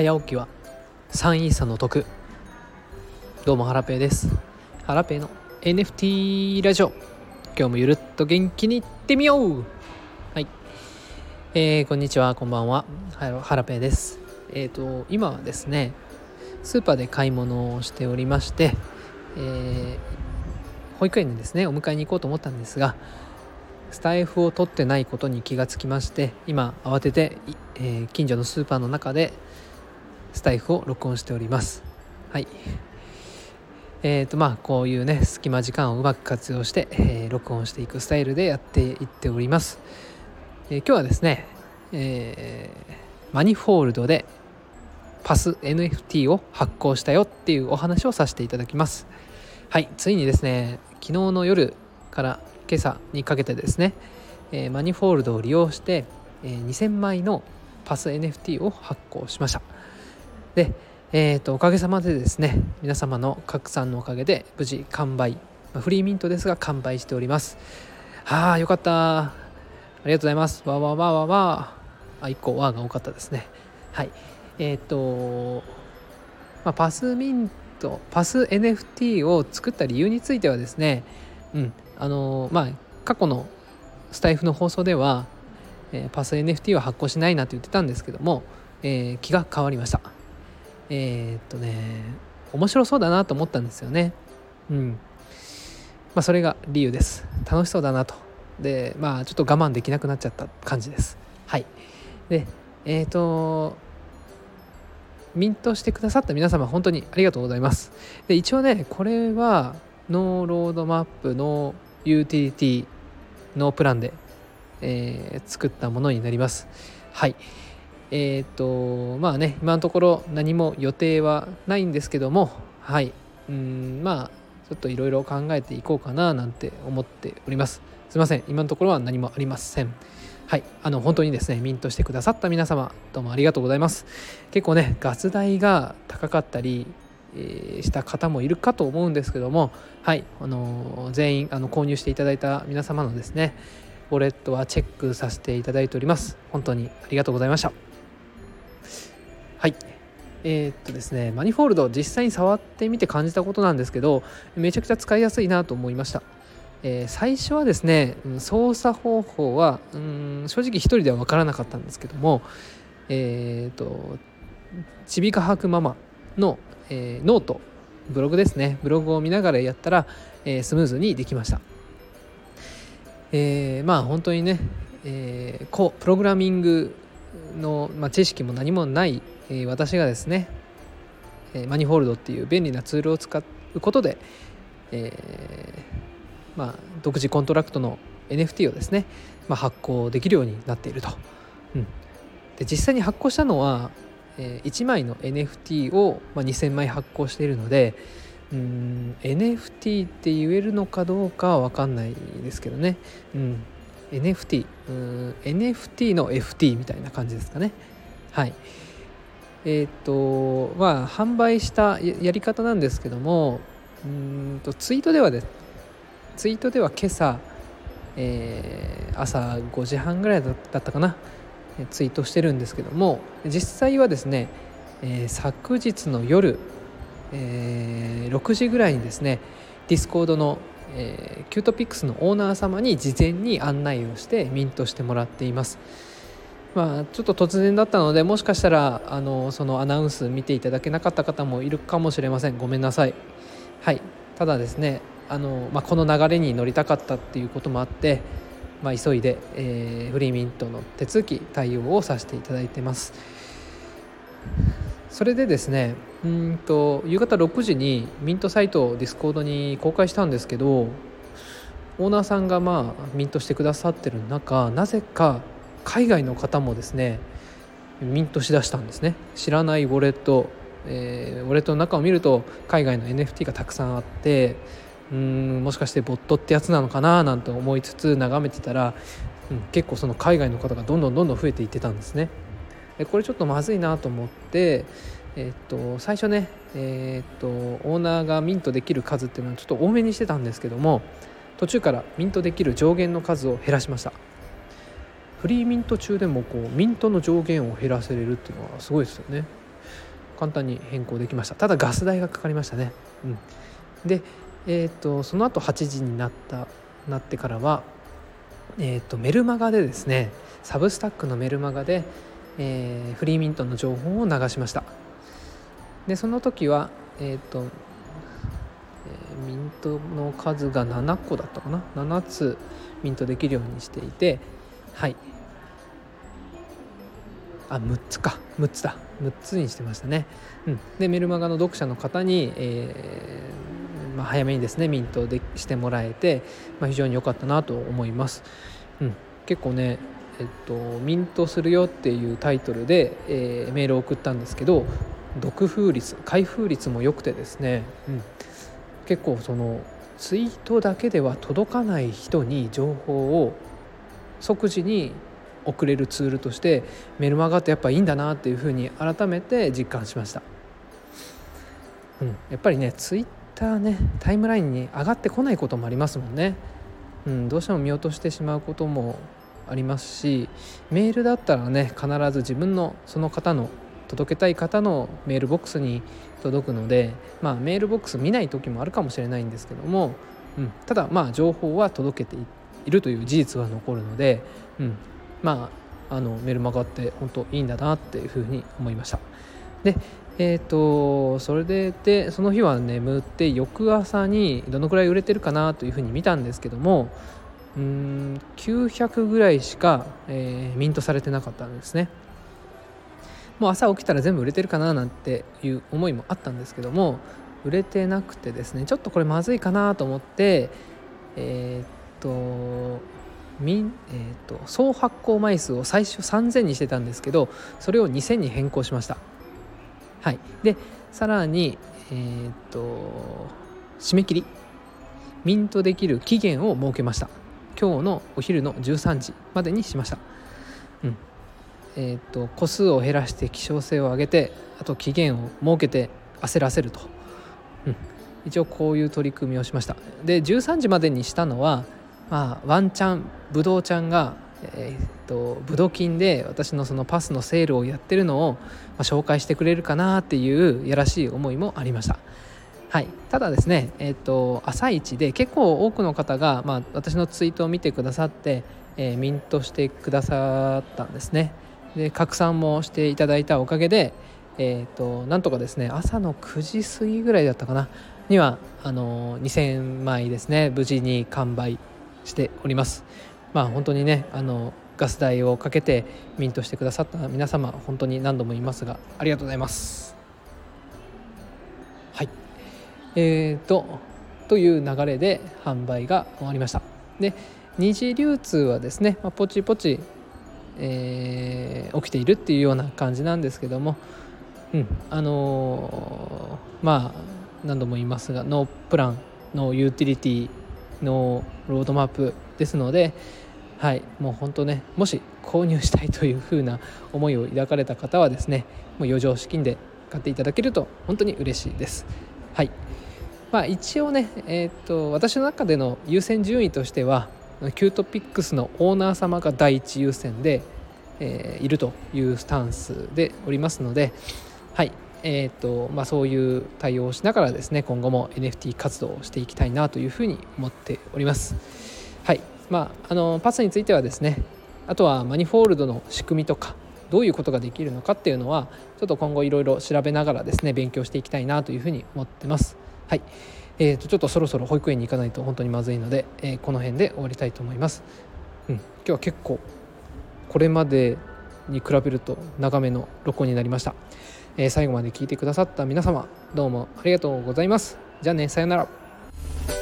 早起きは3イーサの得。どうもハラペーです。ハラペーの NFT ラジオ。今日もゆるっと元気にいってみよう。はい。えー、こんにちは。こんばんは。ハラペーです。えっ、ー、と今はですねスーパーで買い物をしておりましてえー、保育園にですねお迎えに行こうと思ったんですがスタイフを取ってないことに気がつきまして今慌てて、えー、近所のスーパーの中でスタイフを録音しております。はい。えーとまあこういうね隙間時間をうまく活用して、えー、録音していくスタイルでやっていっております、えー、今日はですね、えー、マニフォールドでパス NFT を発行したよっていうお話をさせていただきます。はい。ついにですね昨日の夜から今朝にかけてですね、えー、マニフォールドを利用して、えー、2000枚のパス NFT を発行しました。で、えーと、おかげさまでですね皆様の拡散のおかげで無事完売フリーミントですが完売しております。はあよかった。ありがとうございます。わわわわわ。あ1個わが多かったですね。はい。えっ、ー、と、まあ、パスミントパス NFT を作った理由についてはですねうんあのまあ過去のスタイフの放送では、えー、パス NFT は発行しないなと言ってたんですけども、えー、気が変わりました。えー、っとね面白そうだなと思ったんですよね。うん。まあそれが理由です。楽しそうだなと。でまあちょっと我慢できなくなっちゃった感じです。はい。でえっ、とミントしてくださった皆様本当にありがとうございます。で一応ねこれはノーロードマップのユーティリティのプランで、えー、作ったものになります。はい。えっ、とまあね今のところ何も予定はないんですけどもはい。うんまあちょっといろいろ考えていこうかななんて思っております。すいません。今のところは何もありません。はい。あの本当にですねミントしてくださった皆様どうもありがとうございます。結構ねガス代が高かったりした方もいるかと思うんですけどもはい。あの全員あの購入していただいた皆様のですねウォレットはチェックさせていただいております。本当にありがとうございました。はい。えー、っとですねマニフォールド実際に触ってみて感じたことなんですけどめちゃくちゃ使いやすいなと思いました。えー、最初はですね操作方法はうん正直一人では分からなかったんですけどもえっ、とちびかはくママのえー、ノートブログですね。ブログを見ながらやったら、え、スムーズにできました、えー、まあ本当にね、えー、こうプログラミングの、まあ、知識も何もない、えー、私がですね、えー、マニホールドっていう便利なツールを使うことで、えーまあ、独自コントラクトの NFT をですね、まあ、発行できるようになっていると、うん、で実際に発行したのはえ1枚の NFT を、ま2000枚発行しているのでうん NFT って言えるのかどうかは分かんないですけどね、うん、NFT うん NFT の FT みたいな感じですかね。はい。えっ、とまあ販売したやり方なんですけどもうんとツイートではですツイートでは今朝、えー、朝5時半ぐらいだったかなツイートしてるんですけども実際はですね、えー、昨日の夜、えー、6時ぐらいにですねディスコードの、えー、キュートピックスのオーナー様に事前に案内をしてミントしてもらっています。まあ、ちょっと突然だったのでもしかしたらあのそのアナウンス見ていただけなかった方もいるかもしれません。ごめんなさい。はい。ただですねあの、まあ、この流れに乗りたかったっていうこともあってまあ、急いで、えー、フリーミントの手続き対応をさせていただいてます。それでですねうんと夕方6時にミントサイトをディスコードに公開したんですけどオーナーさんがまあミントしてくださってる中なぜか海外の方もですねミントしだしたんですね知らないウォレット、えー、ウォレットの中を見ると海外の NFT がたくさんあってうんもしかしてボットってやつなのかななんて思いつつ眺めてたら、うん、結構その海外の方がどんどんどんどん増えていってたんですね。でこれちょっとまずいなと思って、えっと最初ね、えっとオーナーがミントできる数っていうのはちょっと多めにしてたんですけども途中からミントできる上限の数を減らしました。フリーミント中でもこうミントの上限を減らせれるっていうのはすごいですよね。簡単に変更できました。ただガス代がかかりましたね、うん、で、えーと、その後8時になったなってからは、えーと、メルマガでですねサブスタックのメルマガで、えー、フリーミントの情報を流しました。でその時はえっ、ー、と、えー、ミントの数が7個だったかな？7つミントできるようにしていてはい。あ6つか。6つだ。6つにしてましたね、うん、でメルマガの読者の方に、えー、まあ、早めにですねミントでしてもらえて、まあ、非常に良かったなと思います、うん、結構ねえっと、ミントするよっていうタイトルで、えー、メールを送ったんですけど読封率開封率も良くてですね、うん、結構そのツイートだけでは届かない人に情報を即時に送れるツールとしてメルマガってやっぱいいんだなっていうふうに改めて実感しました、うん、やっぱりねツイッターねタイムラインに上がってこないこともありますもんね、うん、どうしても見落としてしまうこともありますしメールだったらね必ず自分のその方の届けたい方のメールボックスに届くので、まあ、メールボックス見ない時もあるかもしれないんですけども、うん、ただまあ情報は届けているという事実は残るので、うん、まああのメルマガって本当いいんだなっていうふうに思いました。でえーと、それででその日は眠って翌朝にどのくらい売れてるかなというふうに見たんですけどもうん900ぐらいしか、えー、ミントされてなかったんですね。もう朝起きたら全部売れてるかななんていう思いもあったんですけども売れてなくてですねちょっとこれまずいかなと思ってえー、っとみえーと、総発行枚数を最初3000にしてたんですけどそれを2000に変更しました。はい。でさらにえっ、と締め切り。ミントできる期限を設けました。今日のお昼の13時までにしました。うん。え、ー、と個数を減らして希少性を上げてあと期限を設けて焦らせると、うん、一応こういう取り組みをしました。で13時までにしたのはまあ、ワンチャンブドウちゃんが、えーと、ブドウ金で私のそのパスのセールをやってるのを、まあ、紹介してくれるかなっていうやらしい思いもありました。はい、ただですね、えーと、朝一で結構多くの方が、まあ、私のツイートを見てくださって、えー、ミントしてくださったんですね。で拡散もしていただいたおかげで、えーと、なんとかですね朝の9時過ぎぐらいだったかなにはあの2000枚ですね無事に完売しております。まあ本当にねあのガス代をかけてミントしてくださった皆様本当に何度も言いますがありがとうございます。はい。えーとという流れで販売が終わりました。で二次流通はですね、まあ、ポチポチ、えー、起きているっていうような感じなんですけども。うん。あのー、まあ何度も言いますがノープランのユーティリティのロードマップですので、はい、もう本当ねもし購入したいというふうな思いを抱かれた方はですねもう余剰資金で買っていただけると本当に嬉しいです。はい。まあ、一応ね、えーと、私の中での優先順位としてはキュートピックスのオーナー様が第一優先で、えー、いるというスタンスでおりますので、はいえーとまあ、そういう対応をしながらですね今後も NFT 活動をしていきたいなというふうに思っております。はいまあ、あのパスについてはですねあとはマニフォールドの仕組みとかどういうことができるのかっていうのはちょっと今後いろいろ調べながらですね勉強していきたいなというふうに思ってます。はい、えー、とちょっとそろそろ保育園に行かないと本当にまずいので、えー、この辺で終わりたいと思います。うん、今日は結構これまでに比べると長めの録音になりました。えー、最後まで聞いてくださった皆様どうもありがとうございます。じゃあねさよなら。